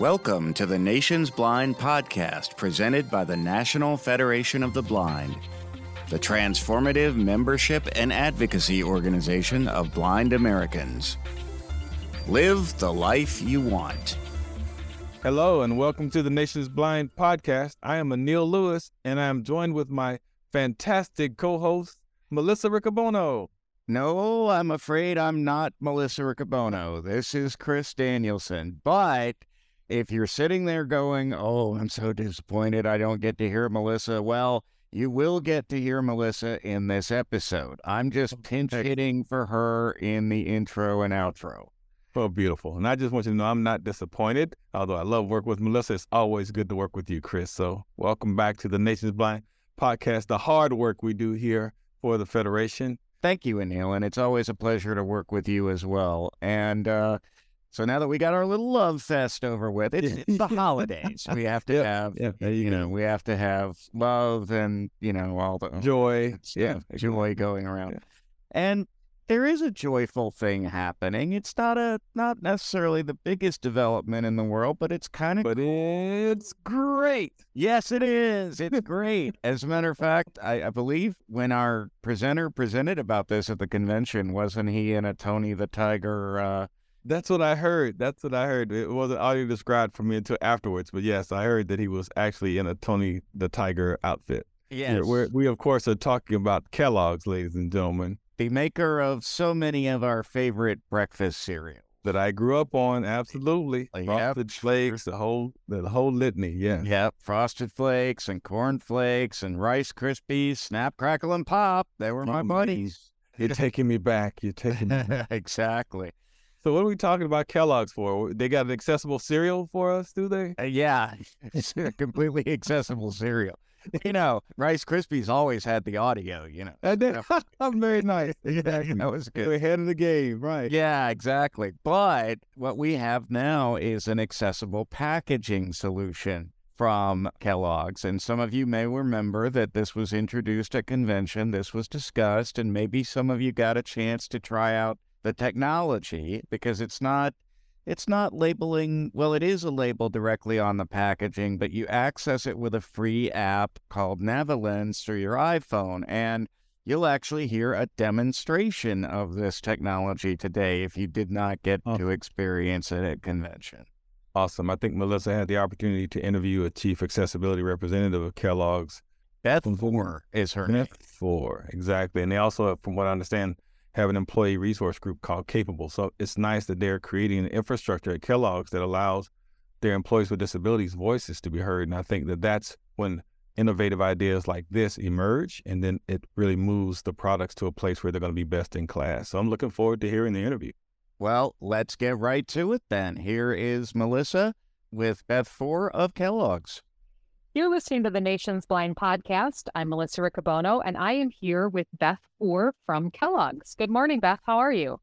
Welcome to the Nation's Blind podcast presented by the National Federation of the Blind, the transformative membership and advocacy organization of blind Americans. Live the life you want. Hello, and welcome to the Nation's Blind podcast. I am Anil Lewis, and I am joined with my fantastic co host, Melissa Riccobono. No, I'm afraid I'm not Melissa Riccobono. This is Chris Danielson. But if you're sitting there going, Oh, I'm so disappointed I don't get to hear Melissa, well, you will get to hear Melissa in this episode. I'm just pinch hitting for her in the intro and outro. Oh, beautiful. And I just want you to know I'm not disappointed. Although I love work with Melissa, it's always good to work with you, Chris. So welcome back to the Nation's Blind podcast, the hard work we do here for the Federation. Thank you, Anil. And it's always a pleasure to work with you as well. And uh, so now that we got our little love fest over with, it's, it's the holidays. We have to have, yeah, you know, we have to have love and, you know, all the joy. Yeah, joy going around. Yeah. And there is a joyful thing happening. It's not a not necessarily the biggest development in the world, but it's kind of But it's great. Yes, it is. It's great. As a matter of fact, I, I, believe when our presenter presented about this at the convention, wasn't he in a Tony the Tiger uh, that's what I heard. That's what I heard. It wasn't audio described for me until afterwards, but yes, I heard that he was actually in a Tony the Tiger outfit. Yes. we we of course are talking about Kellogg's, ladies and gentlemen the maker of so many of our favorite breakfast cereals that I grew up on. Absolutely, yep. frosted flakes, the whole the whole litany. Yeah, yep. Frosted flakes and corn flakes and Rice Krispies, Snap, Crackle, and Pop. They were my oh, buddies. You're taking me back. You're taking me back. exactly. So what are we talking about Kellogg's for? They got an accessible cereal for us, do they? Uh, yeah, it's a completely accessible cereal. you know, Rice Krispies always had the audio, you know. I did. I'm very nice. yeah, that was good. We're ahead of the game, right? Yeah, exactly. But what we have now is an accessible packaging solution from Kellogg's. And some of you may remember that this was introduced at convention. This was discussed, and maybe some of you got a chance to try out the technology because it's not it's not labeling, well, it is a label directly on the packaging, but you access it with a free app called Navilens through your iPhone. And you'll actually hear a demonstration of this technology today if you did not get oh. to experience it at convention. Awesome. I think Melissa had the opportunity to interview a chief accessibility representative of Kellogg's. Beth Foor is her Beth name. Foor, exactly. And they also, from what I understand, have an employee resource group called Capable. So it's nice that they're creating an infrastructure at Kellogg's that allows their employees with disabilities voices to be heard. And I think that that's when innovative ideas like this emerge, and then it really moves the products to a place where they're going to be best in class. So I'm looking forward to hearing the interview. Well, let's get right to it then. Here is Melissa with Beth Foor of Kellogg's. You're listening to the Nation's Blind podcast. I'm Melissa Riccobono, and I am here with Beth Foor from Kellogg's. Good morning, Beth. How are you?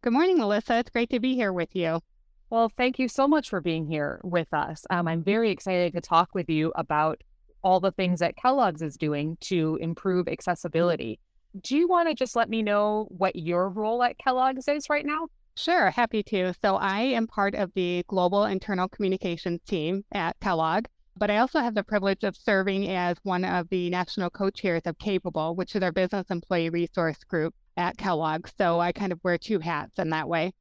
Good morning, Melissa. It's great to be here with you. Well, thank you so much for being here with us. Um, I'm very excited to talk with you about all the things that Kellogg's is doing to improve accessibility. Do you want to just let me know what your role at Kellogg's is right now? Sure, happy to. So, I am part of the global internal communications team at Kellogg. But I also have the privilege of serving as one of the national co chairs of Capable, which is our business employee resource group at Kellogg. So I kind of wear two hats in that way.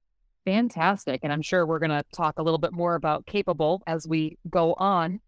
Fantastic. And I'm sure we're going to talk a little bit more about Capable as we go on.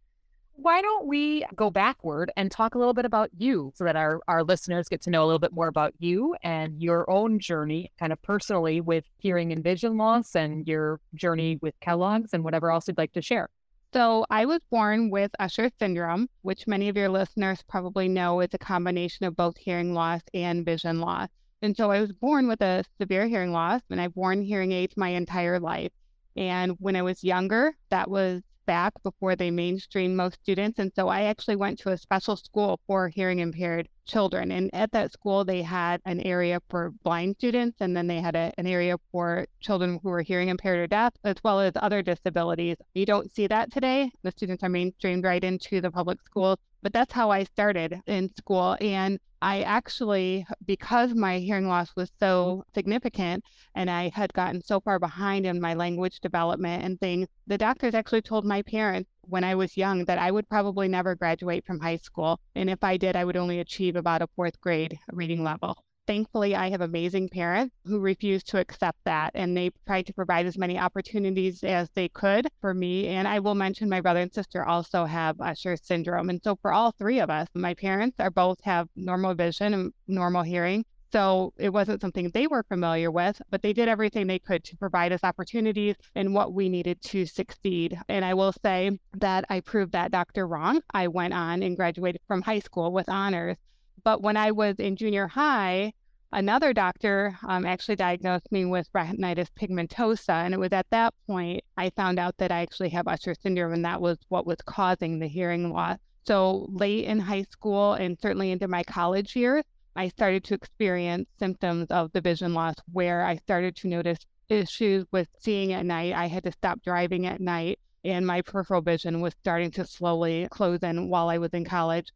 Why don't we go backward and talk a little bit about you so that our, our listeners get to know a little bit more about you and your own journey, kind of personally, with hearing and vision loss and your journey with Kellogg's and whatever else you'd like to share? So, I was born with Usher syndrome, which many of your listeners probably know is a combination of both hearing loss and vision loss. And so, I was born with a severe hearing loss, and I've worn hearing aids my entire life. And when I was younger, that was back before they mainstream most students. And so I actually went to a special school for hearing impaired children. And at that school, they had an area for blind students, and then they had a, an area for children who were hearing impaired or deaf, as well as other disabilities. You don't see that today. The students are mainstreamed right into the public schools. But that's how I started in school. And I actually, because my hearing loss was mm-hmm. so significant and I had gotten so far behind in my language development and things, the doctors actually told my parents when I was young that I would probably never graduate from high school. And if I did, I would only achieve about a fourth grade reading level. Thankfully, I have amazing parents who refused to accept that, and they tried to provide as many opportunities as they could for me. And I will mention my brother and sister also have Usher syndrome. And so, for all three of us, my parents are both have normal vision and normal hearing. So it wasn't something they were familiar with, but they did everything they could to provide us opportunities and what we needed to succeed. And I will say that I proved that doctor wrong. I went on and graduated from high school with honors. But when I was in junior high, another doctor um, actually diagnosed me with retinitis pigmentosa. And it was at that point I found out that I actually have Usher syndrome, and that was what was causing the hearing loss. So late in high school and certainly into my college years, I started to experience symptoms of the vision loss where I started to notice issues with seeing at night. I had to stop driving at night, and my peripheral vision was starting to slowly close in while I was in college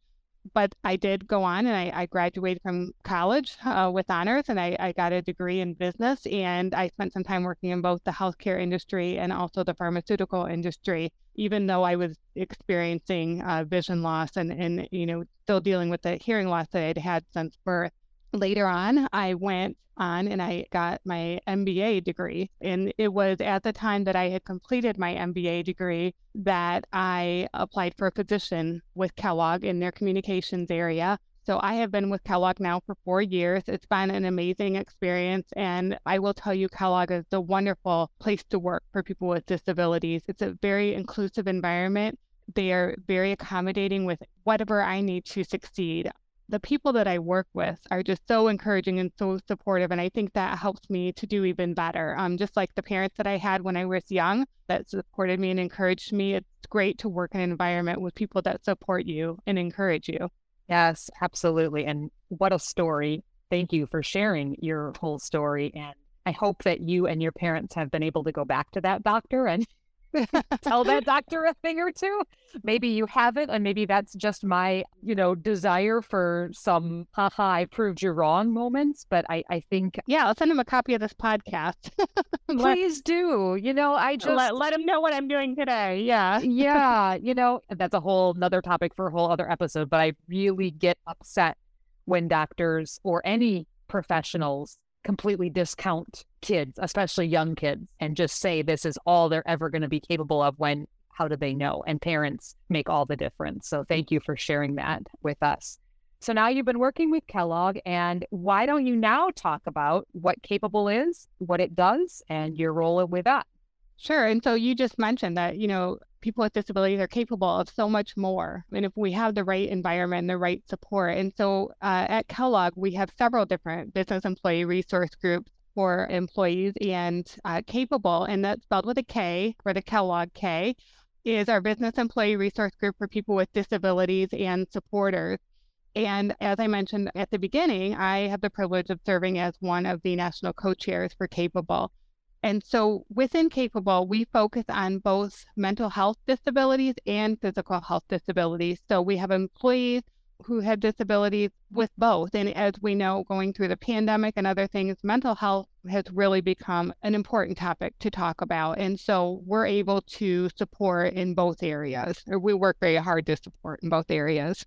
but I did go on and I, I graduated from college uh, with honors and I, I, got a degree in business and I spent some time working in both the healthcare industry and also the pharmaceutical industry, even though I was experiencing uh, vision loss and, and, you know, still dealing with the hearing loss that I'd had since birth later on, I went on and I got my MBA degree. And it was at the time that I had completed my MBA degree that I applied for a position with Kellogg in their communications area. So I have been with Kellogg now for four years. It's been an amazing experience. And I will tell you, Kellogg is a wonderful place to work for people with disabilities. It's a very inclusive environment. They are very accommodating with whatever I need to succeed the people that I work with are just so encouraging and so supportive. And I think that helps me to do even better. Um, just like the parents that I had when I was young that supported me and encouraged me, it's great to work in an environment with people that support you and encourage you. Yes, absolutely. And what a story. Thank you for sharing your whole story. And I hope that you and your parents have been able to go back to that doctor and tell that doctor a thing or two. Maybe you haven't, and maybe that's just my, you know, desire for some haha, I proved you wrong moments. But I, I think Yeah, I'll send him a copy of this podcast. Please do. You know, I just let, let him know what I'm doing today. Yeah. yeah. You know, that's a whole another topic for a whole other episode. But I really get upset when doctors or any professionals completely discount kids, especially young kids, and just say this is all they're ever going to be capable of when how do they know? And parents make all the difference. So thank you for sharing that with us. So now you've been working with Kellogg, and why don't you now talk about what Capable is, what it does, and your role with that? Sure. And so you just mentioned that, you know, people with disabilities are capable of so much more. And if we have the right environment, the right support. And so uh, at Kellogg, we have several different business employee resource groups for employees and uh, capable, and that's spelled with a K for the Kellogg K, is our business employee resource group for people with disabilities and supporters. And as I mentioned at the beginning, I have the privilege of serving as one of the national co chairs for Capable. And so within Capable, we focus on both mental health disabilities and physical health disabilities. So we have employees who have disabilities with both. And as we know, going through the pandemic and other things, mental health has really become an important topic to talk about. And so we're able to support in both areas, or we work very hard to support in both areas.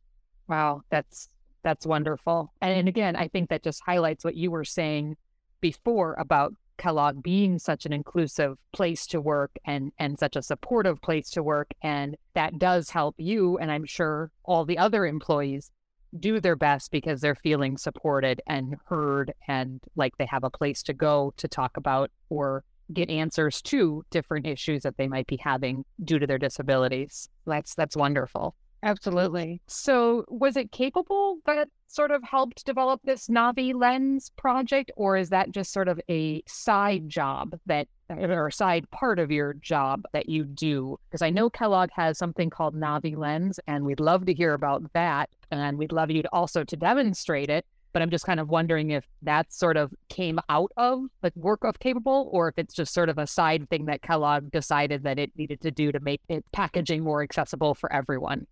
Wow, that's that's wonderful. And, and again, I think that just highlights what you were saying before about Kellogg being such an inclusive place to work and and such a supportive place to work and that does help you and I'm sure all the other employees do their best because they're feeling supported and heard and like they have a place to go to talk about or get answers to different issues that they might be having due to their disabilities. That's that's wonderful. Absolutely. So, was it capable that sort of helped develop this NaviLens project, or is that just sort of a side job that, or a side part of your job that you do? Because I know Kellogg has something called NaviLens, and we'd love to hear about that, and we'd love you to also to demonstrate it. But I'm just kind of wondering if that sort of came out of the work of Capable, or if it's just sort of a side thing that Kellogg decided that it needed to do to make it packaging more accessible for everyone.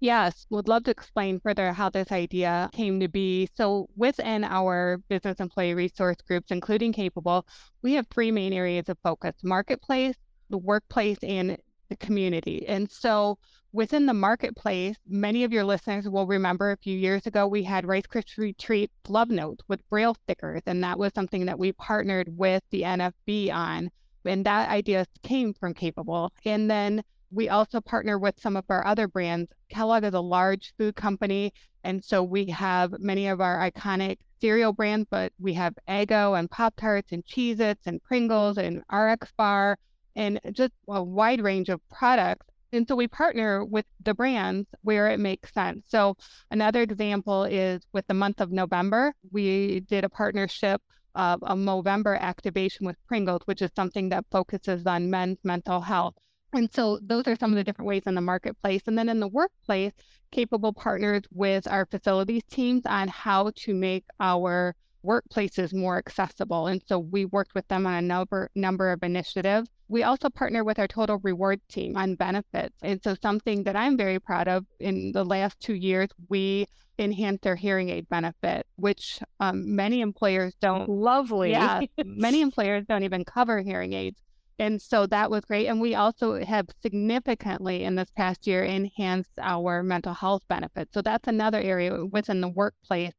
Yes, would love to explain further how this idea came to be. So, within our business employee resource groups, including Capable, we have three main areas of focus marketplace, the workplace, and the community. And so, within the marketplace, many of your listeners will remember a few years ago we had Rice Krispies Treat love notes with braille stickers, and that was something that we partnered with the NFB on. And that idea came from Capable. And then we also partner with some of our other brands. Kellogg is a large food company. And so we have many of our iconic cereal brands, but we have Eggo and Pop Tarts and Cheez Its and Pringles and RX Bar and just a wide range of products. And so we partner with the brands where it makes sense. So another example is with the month of November, we did a partnership of a Movember activation with Pringles, which is something that focuses on men's mental health. And so those are some of the different ways in the marketplace. And then in the workplace, capable partners with our facilities teams on how to make our workplaces more accessible. And so we worked with them on a number number of initiatives. We also partner with our total reward team on benefits. And so something that I'm very proud of in the last two years, we enhanced their hearing aid benefit, which um, many employers don't. Lovely. Yeah, many employers don't even cover hearing aids. And so that was great. And we also have significantly in this past year enhanced our mental health benefits. So that's another area within the workplace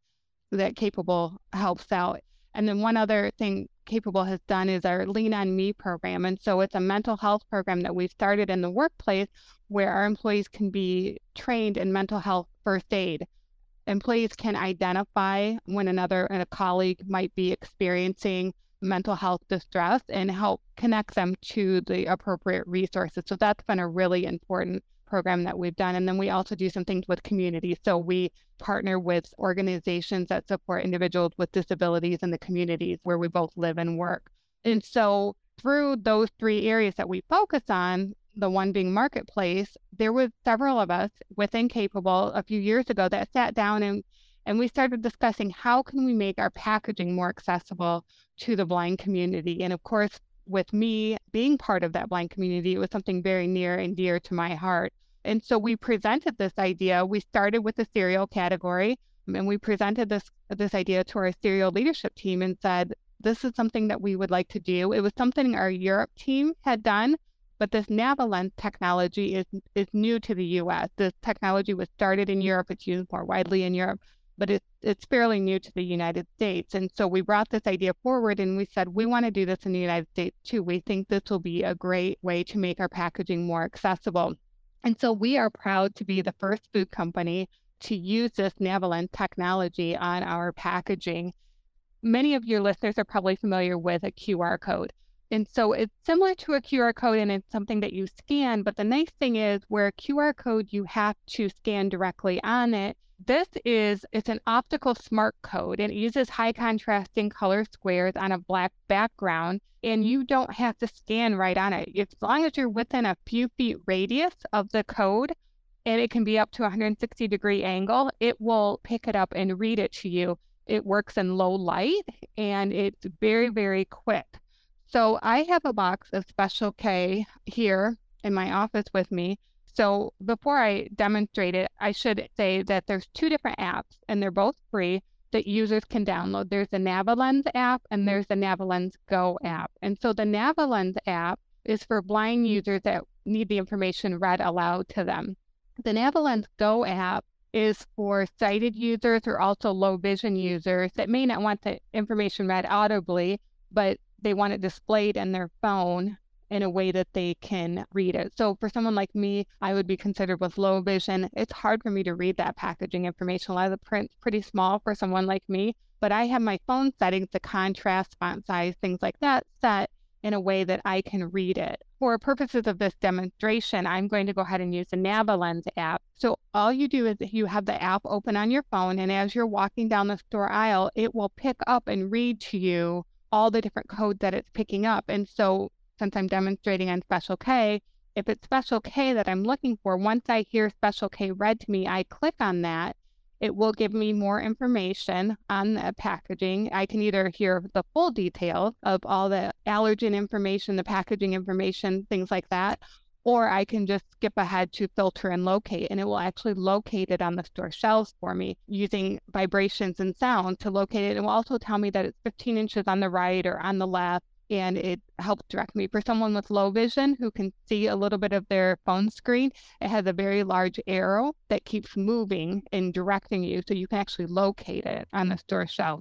that Capable helps out. And then one other thing Capable has done is our Lean on Me program. And so it's a mental health program that we've started in the workplace where our employees can be trained in mental health first aid. Employees can identify when another and a colleague might be experiencing mental health distress and help connect them to the appropriate resources. So that's been a really important program that we've done. And then we also do some things with communities. So we partner with organizations that support individuals with disabilities in the communities where we both live and work. And so through those three areas that we focus on, the one being marketplace, there was several of us within Capable a few years ago that sat down and and we started discussing how can we make our packaging more accessible to the blind community. And of course, with me being part of that blind community, it was something very near and dear to my heart. And so we presented this idea. We started with the cereal category and we presented this this idea to our cereal leadership team and said, this is something that we would like to do. It was something our Europe team had done, but this NaviLens technology is is new to the US. This technology was started in Europe, it's used more widely in Europe but it's it's fairly new to the United States. And so we brought this idea forward and we said we want to do this in the United States too. We think this will be a great way to make our packaging more accessible. And so we are proud to be the first food company to use this NaviLens technology on our packaging. Many of your listeners are probably familiar with a QR code. And so it's similar to a QR code and it's something that you scan. But the nice thing is, where a QR code, you have to scan directly on it this is it's an optical smart code and it uses high contrasting color squares on a black background and you don't have to scan right on it. As long as you're within a few feet radius of the code and it can be up to 160 degree angle, it will pick it up and read it to you. It works in low light and it's very, very quick. So I have a box of Special K here in my office with me so before I demonstrate it, I should say that there's two different apps and they're both free that users can download. There's the NaviLens app and there's the NaviLens Go app. And so the NaviLens app is for blind users that need the information read aloud to them. The NaviLens Go app is for sighted users or also low vision users that may not want the information read audibly, but they want it displayed in their phone in a way that they can read it. So for someone like me, I would be considered with low vision. It's hard for me to read that packaging information. A lot of the print's pretty small for someone like me, but I have my phone settings, the contrast, font size, things like that set in a way that I can read it. For purposes of this demonstration, I'm going to go ahead and use the NaviLens app. So all you do is you have the app open on your phone, and as you're walking down the store aisle, it will pick up and read to you all the different codes that it's picking up. And so since I'm demonstrating on Special K, if it's Special K that I'm looking for, once I hear Special K read to me, I click on that. It will give me more information on the packaging. I can either hear the full details of all the allergen information, the packaging information, things like that, or I can just skip ahead to filter and locate, and it will actually locate it on the store shelves for me using vibrations and sound to locate it. It will also tell me that it's 15 inches on the right or on the left, and it helps direct me. For someone with low vision who can see a little bit of their phone screen, it has a very large arrow that keeps moving and directing you so you can actually locate it on the store shelf.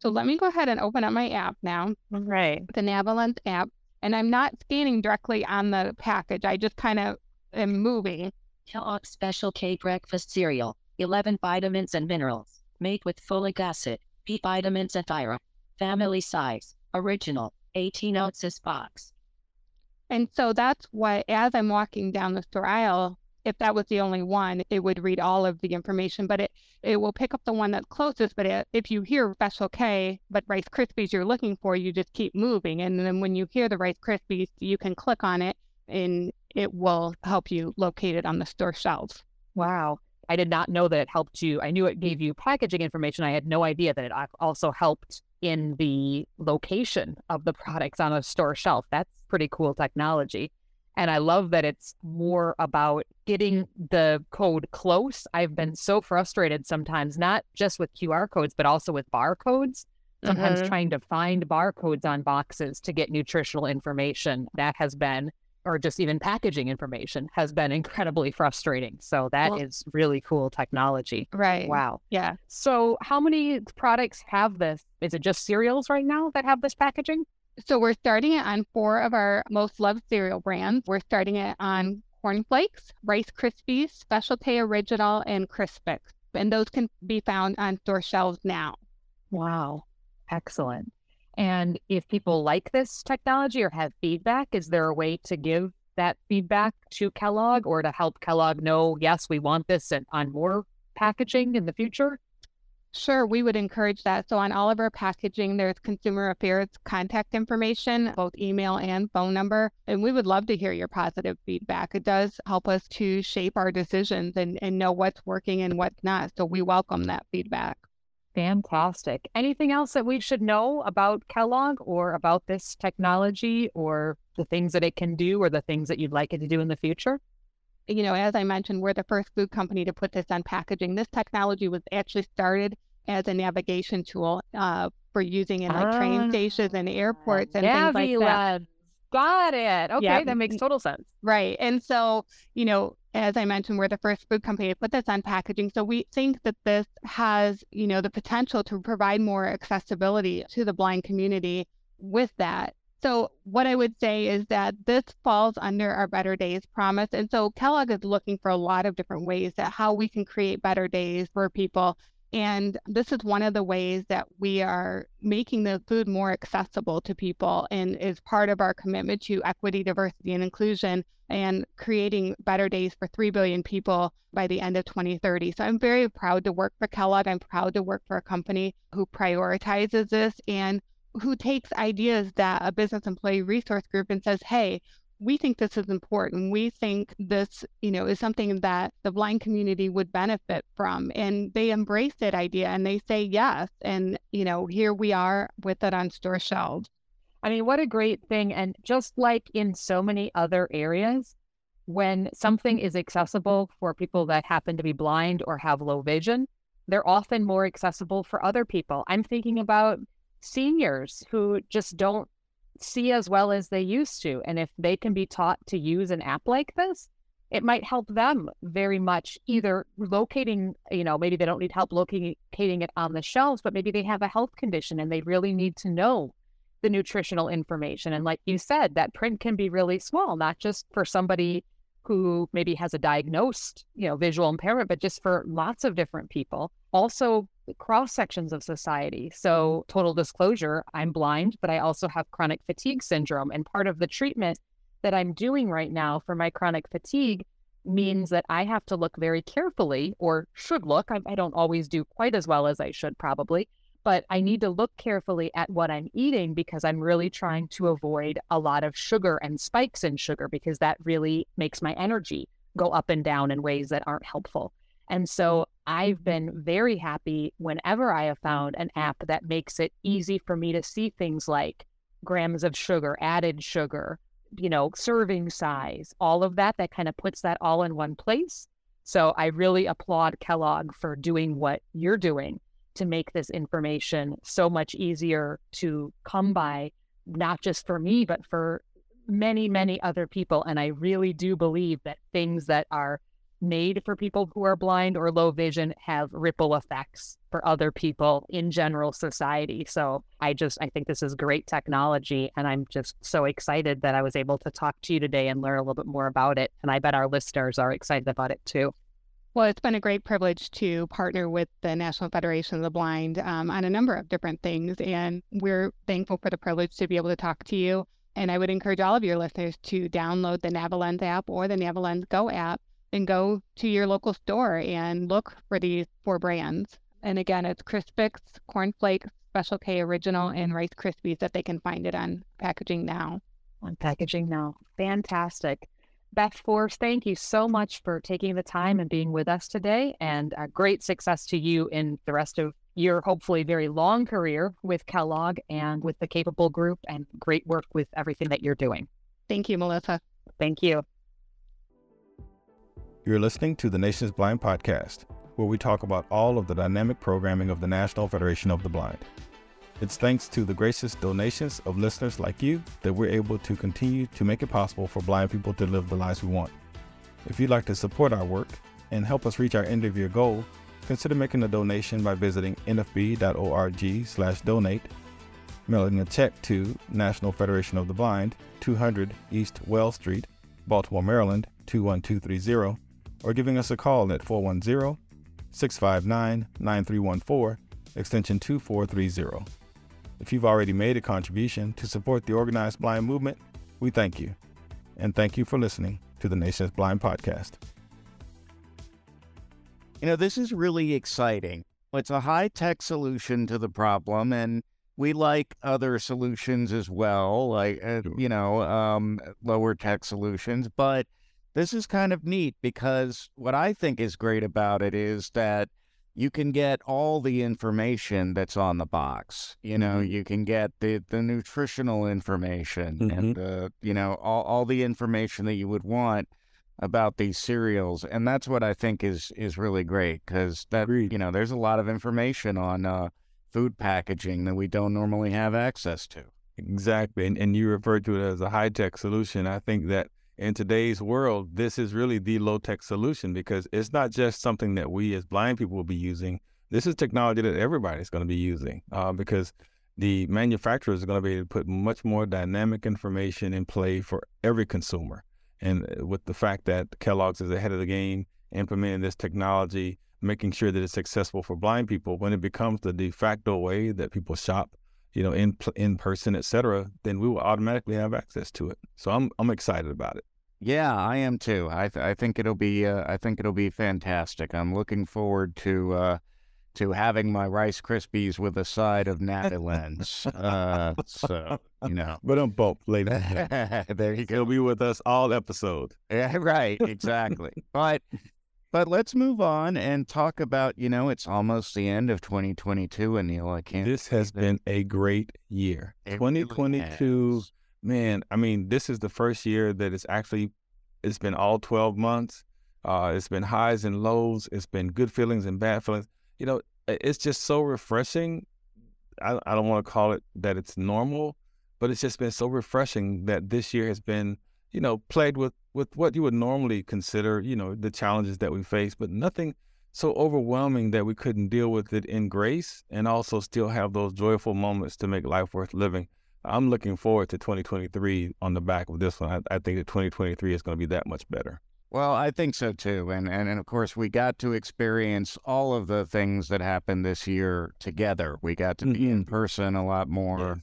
So let me go ahead and open up my app now. All right. The NaviLens app and I'm not scanning directly on the package. I just kind of am moving. Kellogg's Special K breakfast cereal, 11 vitamins and minerals, made with folic acid, B vitamins and iron. Family size, original, 18 ounces box. And so that's what, as I'm walking down the store aisle, if that was the only one, it would read all of the information, but it, it will pick up the one that's closest. But it, if you hear Special K, but Rice Krispies you're looking for, you just keep moving. And then when you hear the Rice Krispies, you can click on it and it will help you locate it on the store shelves. Wow. I did not know that it helped you. I knew it gave you packaging information. I had no idea that it also helped in the location of the products on a store shelf. That's pretty cool technology. And I love that it's more about getting the code close. I've been so frustrated sometimes, not just with QR codes, but also with barcodes. Sometimes mm-hmm. trying to find barcodes on boxes to get nutritional information that has been, or just even packaging information has been incredibly frustrating. So that well, is really cool technology. Right. Wow. Yeah. So how many products have this? Is it just cereals right now that have this packaging? So we're starting it on four of our most loved cereal brands. We're starting it on Corn Flakes, Rice Krispies, Special K Original, and Crispix. And those can be found on store shelves now. Wow. Excellent. And if people like this technology or have feedback, is there a way to give that feedback to Kellogg or to help Kellogg know, yes, we want this on more packaging in the future? Sure, we would encourage that. So on all of our packaging, there's consumer affairs contact information, both email and phone number. And we would love to hear your positive feedback. It does help us to shape our decisions and, and know what's working and what's not. So we welcome that feedback. Fantastic. Anything else that we should know about Kellogg or about this technology or the things that it can do or the things that you'd like it to do in the future? You know, as I mentioned, we're the first food company to put this on packaging. This technology was actually started as a navigation tool uh, for using in like train ah, stations and airports and things like that. Got it. Okay, that makes total sense. Right. And so, you know, as I mentioned, we're the first food company to put this on packaging. So we think that this has, you know, the potential to provide more accessibility to the blind community with that. So what I would say is that this falls under our Better Days promise. And so Kellogg is looking for a lot of different ways that how we can create better days for people and this is one of the ways that we are making the food more accessible to people and is part of our commitment to equity, diversity, and inclusion and creating better days for 3 billion people by the end of 2030. So I'm very proud to work for Kellogg. I'm proud to work for a company who prioritizes this and who takes ideas that a business employee resource group and says, hey, we think this is important. We think this, you know, is something that the blind community would benefit from. And they embrace that idea and they say yes. And, you know, here we are with it on store shelves. I mean, what a great thing. And just like in so many other areas, when something is accessible for people that happen to be blind or have low vision, they're often more accessible for other people. I'm thinking about seniors who just don't see as well as they used to. And if they can be taught to use an app like this, it might help them very much mm. either locating, you know, maybe they don't need help locating it on the shelves, but maybe they have a health condition and they really need to know the nutritional information. And like you said, that print can be really small, not just for somebody who maybe has a diagnosed, you know, visual impairment, but just for lots of different people. Also, cross sections of society. So, total disclosure, I'm blind, but I also have chronic fatigue syndrome. And part of the treatment that I'm doing right now for my chronic fatigue means that I have to look very carefully, or should look. I, I don't always do quite as well as I should probably, but I need to look carefully at what I'm eating because I'm really trying to avoid a lot of sugar and spikes in sugar because that really makes my energy go up and down in ways that aren't helpful. And so I've mm-hmm. been very happy whenever I have found an app that makes it easy for me to see things like grams of sugar, added sugar, you know, serving size, all of that, that kind of puts that all in one place. So I really applaud Kellogg for doing what you're doing to make this information so much easier to come mm-hmm. by, not just for me, but for many, many other people. And I really do believe that things that are made for people who are blind or low vision have ripple effects for other people in general society. So I just I think this is great technology and I'm just so excited that I was able to talk to you today and learn a little bit more about it. And I bet our listeners are excited about it too. Well, it's been a great privilege to partner with the National Federation of the Blind um, on a number of different things. And we're thankful for the privilege to be able to talk to you. And I would encourage all of your listeners to download the NaviLens app or the NaviLens Go app and go to your local store and look for these four brands. And again, it's Crispix, Corn Flakes, Special K Original, and Rice Krispies that they can find it on packaging now. On packaging now. Fantastic. Beth Force, thank you so much for taking the time and being with us today. And uh, great success to you in the rest of your hopefully very long career with Kellogg and with the Capable Group, and great work with everything that you're doing. Thank you, Melissa. Thank you. You're listening to the Nation's Blind Podcast, where we talk about all of the dynamic programming of the National Federation of the Blind. It's thanks to the gracious donations of listeners like you that we're able to continue to make it possible for blind people to live the lives we want. If you'd like to support our work and help us reach our end of year goal, consider making a donation by visiting nfb.org/donate, mailing a check to National Federation of the Blind, 200 East Wells Street, Baltimore, Maryland 21230 or giving us a call at 410 659 9314, extension 2430. If you've already made a contribution to support the organized blind movement, we thank you. And thank you for listening to the Nation's Blind Podcast. You know, this is really exciting. It's a high tech solution to the problem, and we like other solutions as well, like, uh, you know, um, lower tech solutions. But this is kind of neat because what I think is great about it is that you can get all the information that's on the box. You know, mm-hmm. you can get the, the nutritional information mm-hmm. and the, you know, all, all the information that you would want about these cereals. And that's what I think is is really great because that, Agreed. you know, there's a lot of information on uh, food packaging that we don't normally have access to. Exactly. And, and you referred to it as a high tech solution. I think that in today's world, this is really the low tech solution because it's not just something that we as blind people will be using. This is technology that everybody's going to be using uh, because the manufacturers are going to be able to put much more dynamic information in play for every consumer. And uh, with the fact that Kellogg's is ahead of the game, implementing this technology, making sure that it's accessible for blind people, when it becomes the de facto way that people shop, you know, in in person, et cetera, then we will automatically have access to it. So I'm I'm excited about it. Yeah, I am too. I th- I think it'll be uh, I think it'll be fantastic. I'm looking forward to uh, to having my Rice Krispies with a side of NaviLens. uh, so you know, but I'm both later. there you go. He'll be with us all episode. Yeah, right. Exactly. but but let's move on and talk about, you know, it's almost the end of 2022, Anil. I can't. This has been a great year. It 2022, really man, I mean, this is the first year that it's actually, it's been all 12 months. Uh, it's been highs and lows. It's been good feelings and bad feelings. You know, it's just so refreshing. I, I don't want to call it that it's normal, but it's just been so refreshing that this year has been, you know, plagued with with what you would normally consider, you know, the challenges that we face, but nothing so overwhelming that we couldn't deal with it in grace and also still have those joyful moments to make life worth living. I'm looking forward to 2023 on the back of this one. I, I think that 2023 is going to be that much better. Well, I think so too. And, and and of course we got to experience all of the things that happened this year together. We got to be mm-hmm. in person a lot more. Yes.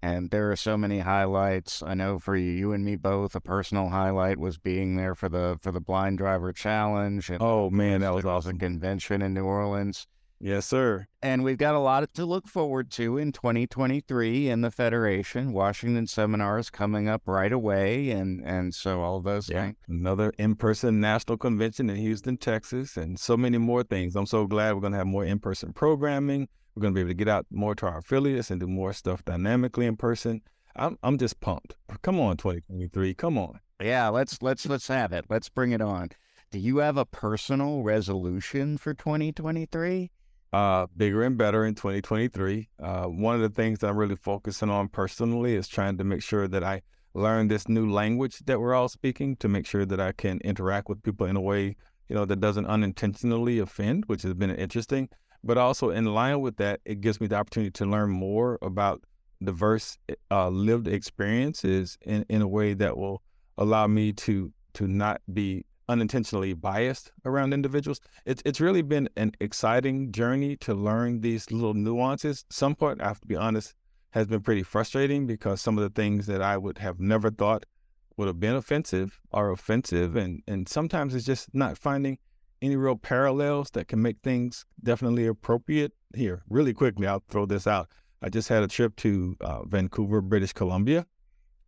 And there are so many highlights. I know for you, you and me both, a personal highlight was being there for the for the blind driver challenge. And oh man, that was awesome convention in New Orleans. Yes, sir. And we've got a lot to look forward to in 2023 in the Federation. Washington seminars coming up right away, and and so all those yeah. things. Another in-person national convention in Houston, Texas, and so many more things. I'm so glad we're going to have more in-person programming. We're going to be able to get out more to our affiliates and do more stuff dynamically in person. I'm I'm just pumped. Come on, 2023. Come on. Yeah, let's let's let's have it. Let's bring it on. Do you have a personal resolution for 2023? Uh, bigger and better in 2023. Uh, one of the things that I'm really focusing on personally is trying to make sure that I learn this new language that we're all speaking to make sure that I can interact with people in a way, you know, that doesn't unintentionally offend, which has been interesting. But also in line with that, it gives me the opportunity to learn more about diverse uh, lived experiences in, in a way that will allow me to to not be unintentionally biased around individuals. It's it's really been an exciting journey to learn these little nuances. Some part, I have to be honest, has been pretty frustrating because some of the things that I would have never thought would have been offensive are offensive, and and sometimes it's just not finding any real parallels that can make things definitely appropriate. Here, really quickly, I'll throw this out. I just had a trip to uh, Vancouver, British Columbia,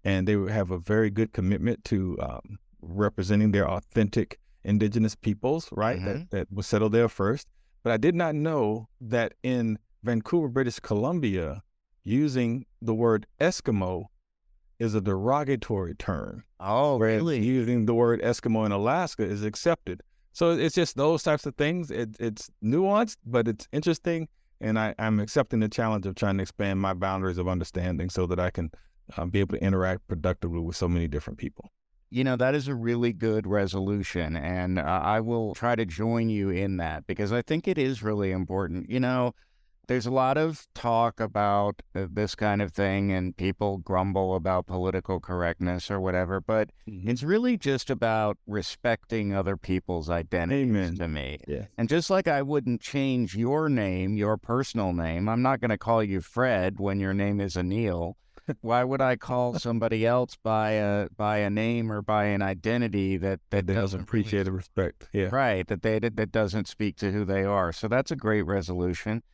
and they have a very good commitment to um, representing their authentic indigenous peoples, right? Mm-hmm. That that was settled there first. But I did not know that in Vancouver, British Columbia, using the word Eskimo is a derogatory term. Oh, really? Using the word Eskimo in Alaska is accepted. So it's just those types of things. It, it's nuanced, but it's interesting. And I, am accepting the challenge of trying to expand my boundaries of understanding so that I can uh, be able to interact productively with so many different people. You know, that is a really good resolution. And uh, I will try to join you in that because I think it is really important. You know, there's a lot of talk about uh, this kind of thing and people grumble about political correctness or whatever, but mm-hmm. it's really just about respecting other people's identities Amen. to me. Yeah. And just like I wouldn't change your name, your personal name, I'm not going to call you Fred when your name is Anil. Why would I call somebody else by a by a name or by an identity that that doesn't appreciate the respect? Yeah, right. That they that doesn't speak to who they are. So that's a great resolution.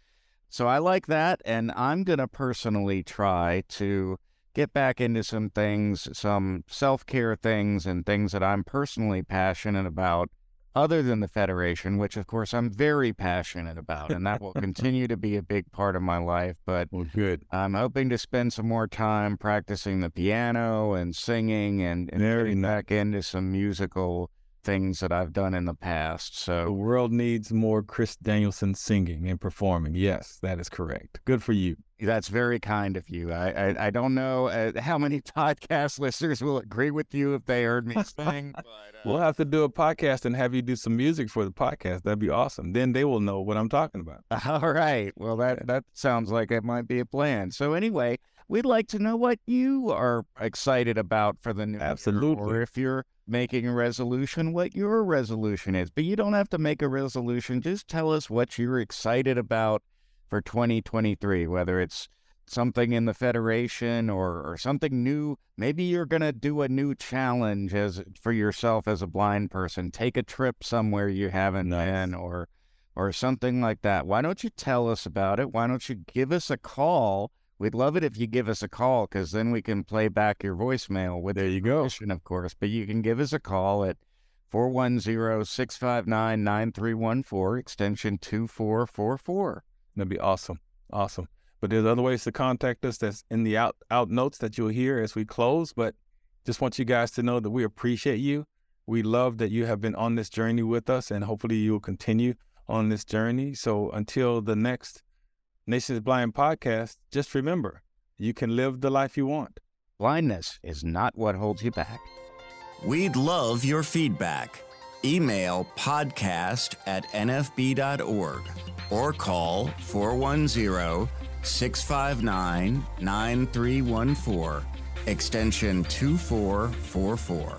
So I like that. And I'm going to personally try to get back into some things, some self care things, and things that I'm personally passionate about, other than the Federation, which of course I'm very passionate about. And that will continue to be a big part of my life. But well, good. I'm hoping to spend some more time practicing the piano and singing and, and getting nice. back into some musical things that I've done in the past. So the world needs more Chris Danielson singing and performing. Yes, that is correct. Good for you. That's very kind of you. I I, I don't know uh, how many podcast listeners will agree with you if they heard me sing. but, uh... We'll have to do a podcast and have you do some music for the podcast. That'd be awesome. Then they will know what I'm talking about. All right. Well, that that sounds like it might be a plan. So anyway, we'd like to know what you are excited about for the new Absolutely. year, or if you're making a resolution, what your resolution is. But you don't have to make a resolution. Just tell us what you're excited about for 2023, whether it's something in the federation or, or something new. Maybe you're going to do a new challenge as for yourself as a blind person. Take a trip somewhere you haven't nice. been or or something like that. Why don't you tell us about it? Why don't you give us a call? We'd love it if you give us a call because then we can play back your voicemail with there you go, of course. But you can give us a call at 410-659-9314, extension 2444. That'd be awesome. Awesome. But there's other ways to contact us that's in the out out notes that you'll hear as we close. But just want you guys to know that we appreciate you. We love that you have been on this journey with us, and hopefully you'll continue on this journey. So until the next Nations Blind podcast, just remember you can live the life you want. Blindness is not what holds you back. We'd love your feedback. Email podcast at nfb.org or call 410 659 9314, extension 2444.